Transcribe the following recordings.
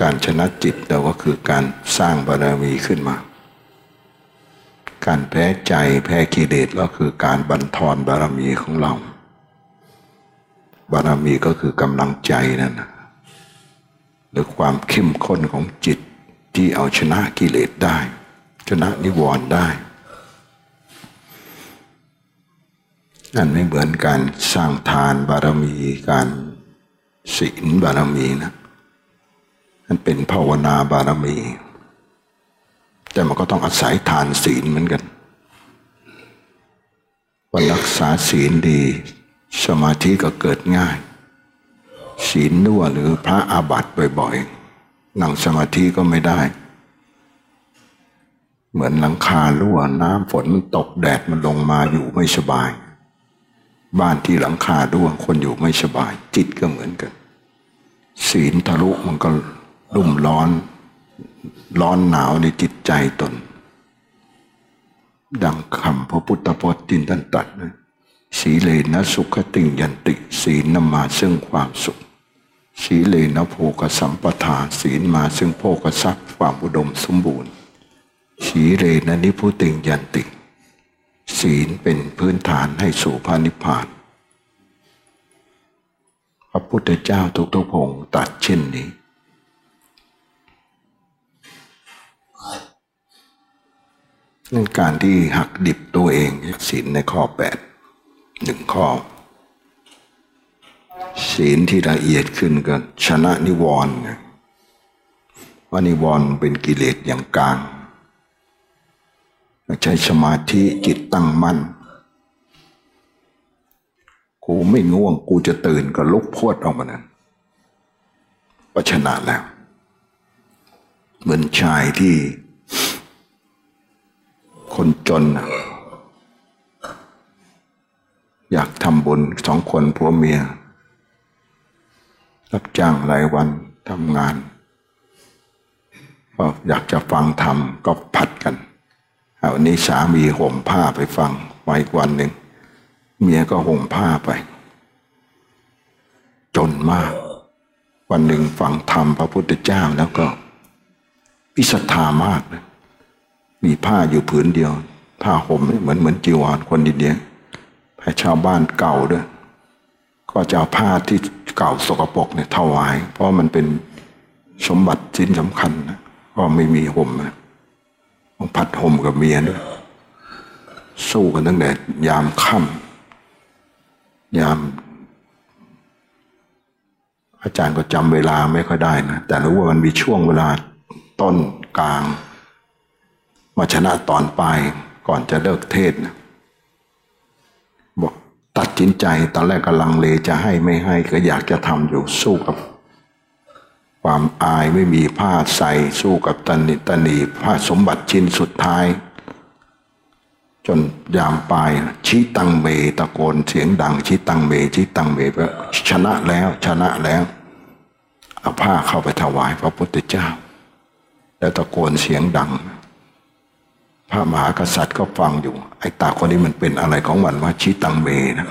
การชนะจิตเราก็คือการสร้างบารมีขึ้นมา การแพ้ใจแพ้กิเลสก็คือการบันทอนบารมีของเรา บารมีก็คือกำลังใจนั่นหรือความเข้มข้นของจิตที่เอาชนะกิเลสได้ ชนะนิวรณ์ได้ นั่นไม่เหมือนการสร้างทานบารมีการศีลบารมีนะ นั่นเป็นภาวนาบารมี แต่มันก็ต้องอาศัยทานศีลเหมือนกันวันรักษาศีลดี สมาธิก็เกิดง่าย ศีลนัวหรือพระอาบัติบ่อยๆ นั่งสมาธิก็ไม่ได้ เหมือนหลังคารั่วน้ำฝนมันตกแดดมันลงมาอยู่ไม่สบาย บ้านที่หลังคารั่วคนอยู่ไม่สบาย จิตก็เหมือนกัน ศีลทะลุมันก็ รุ่มร้อน ร้อนหนาวในจิตใจตน ดังคำพระพุทธพจน์ที่ท่านตรัสนะสีเลนะสุขติงยันติ ศีลนำมาซึ่งความสุข สีเลนะโภกสัมปทานศีลมาซึ่งโภกทรัพย์ความอุดมสมบูรณ์ สีเลนะนิพุติงยันติ ศีลเป็นพื้นฐานให้สู่พระนิพพาน พระพุทธเจ้าทุกๆพงตัดเช่นนี้ นั่นการที่หักดิบตัวเองศีลในข้อแปดหนึ่งข้อ ศีลที่ละเอียดขึ้นก็ชนะนิวรณ์ว่านิวรณ์เป็นกิเลสอย่างกลางใช้สมาธิจิตตั้งมั่น กูไม่ง่วงกูจะตื่นก็ลุกพวดออกมานั้นก็ชนะแล้ว เหมือนชายที่ คนจน อยากทำบุญสองคนผัวเมีย รับจ้างรายวันทำงานก็อยากจะฟังธรรมก็ผัดกันเอาวันนี้สามีห่มผ้าไปฟังไว้วันหนึ่ง เมียก็ห่มผ้าไป จนมาก วันหนึ่งฟังธรรมพระพุทธเจ้าแล้วก็พิสทามากเลย มีผ้าอยู่ผืนเดียว ผ้าห่มเหมือนเหมือนจีวรคนดีเดียให้ชาวบ้านเก่าด้วย ก็จะเอาผ้าที่เก่าสกปรกเนี่ยถวาย เพราะมันเป็นสมบัติชิ้นสำคัญนะก็ไม่มีห่มนะต้องพัดห่มกับเมียด้วยสู้กันตั้งแต่ยามค่ำยาม อาจารย์ก็จำเวลาไม่ค่อยได้นะแต่รู้ว่ามันมีช่วงเวลาต้นกลาง มาชนะตอนปลายก่อนจะเลิกเทศนะบอกตัดสินใจตอนแรกกำลังเลจะให้ไม่ให้ก็อยากจะทำอยู่สู้กับ ความอายไม่มีผ้าใส่สู้กับตันิตนีผ้าสมบัติชิ้นสุดท้าย จนยามปลายชี้ตังเมตะโกนเสียงดังชี้ตังเมชี้ตังเมชนะแล้วชนะแล้วเอาผ้าเข้าไปถวายพระพุทธเจ้า แล้วตะโกนเสียงดัง พระมหากษัตริย์ก็ฟังอยู่ ไอ้ตาคนนี้มันเป็นอะไรของมันว่าชิตังเมนะ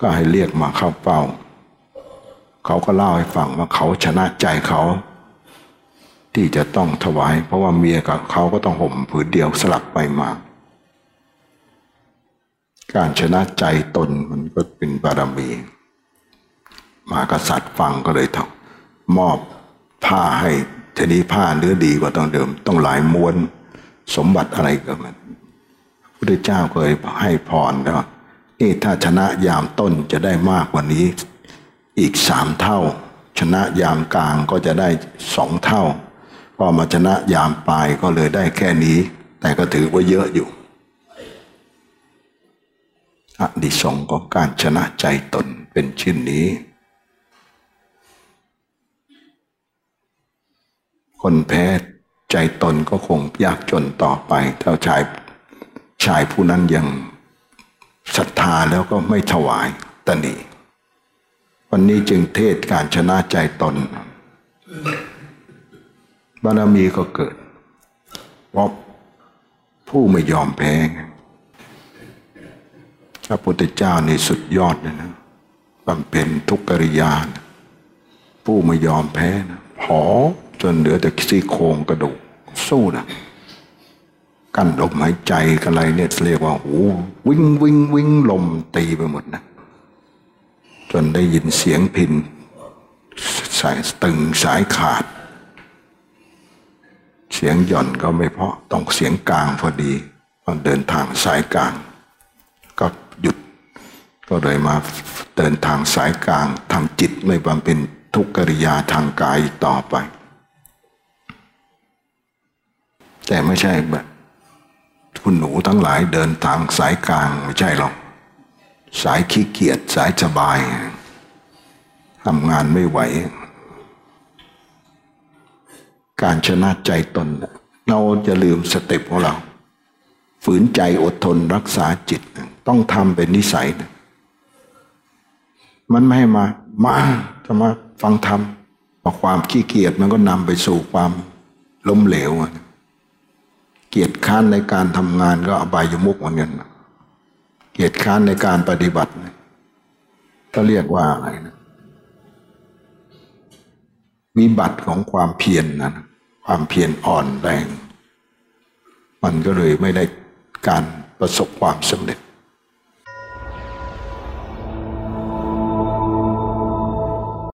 ก็ให้เรียกมาเข้าเป้า เขาก็เล่าให้ฟังว่าเขาชนะใจเขา ที่จะต้องถวาย เพราะว่าเมียกับเขาก็ต้องห่มผืนเดียวสลับไปมา การชนะใจตนมันก็เป็นบารมีมหากษัตริย์ฟังก็เลยทมอบผ้าให้ทีนี้ผ้าเนื้อดีกว่าต้องเดิมต้องหลายม้วน สมบัติอะไรก็มันพระเจ้าเคยให้พรแล้วนี่ถ้าชนะยามต้นจะได้มากกว่านี้ อีกสามเท่า ชนะยามกลางก็จะได้สองเท่า พอมาชนะยามปลายก็เลยได้แค่นี้ แต่ก็ถือว่าเยอะอยู่อดิสงของการชนะใจตนเป็นชิ้นนี้ คนแพ้ ใจตนก็คงยากจนต่อไปถ้าชายชายผู้นั้นยังศรัทธาแล้วก็ไม่ถวายตนีวันนี้จึงเทศการชนะใจตน บารมีก็เกิดเพราะผู้ไม่ยอมแพ้พระพุทธเจ้านี่สุดยอดเลยนะบำเพ็ญทุกกริยา ผู้ไม่ยอมแพ้นะพอ จนเหลือแต่ซี่โครงกระดูกสู้นะกั้นลมหายใจกันอะไรเนี่ยเรียกว่าโอ้วิ่งวิ่งวิ่งลมตีไปหมดนะ จนได้ยินเสียงพิน สายตึงสายขาด เสียงหย่อนก็ไม่เพราะต้องเสียงกลางพอดีตอนเดินทางสายกลาง ก็หยุด ก็เลยมาเดินทางสายกลางทำจิตไม่บำเพ็ญทุกกิริยาทางกายต่อไป แต่ไม่ใช่แบบคุณหนูทั้งหลายเดินทางสายกลางไม่ใช่หรอก สายขี้เกียจสายสบายทำงานไม่ไหว การชนะใจตน เราจะลืมสเต็ปของเรา ฝืนใจอดทนรักษาจิต ต้องทำเป็นนิสัย มันไม่ให้มา มาจะมาฟังธรรมความขี้เกียจมันก็นำไปสู่ความล้มเหลว เกียรติค้านในการทำงานก็อบายมุกเหมือนกันเกียรติค้านในการปฏิบัติก็เรียกว่าอะไรนะวิบัติของความเพียรนนะความเพียรอ่อนแรง มันก็เลยไม่ได้การประสบความสำเร็จ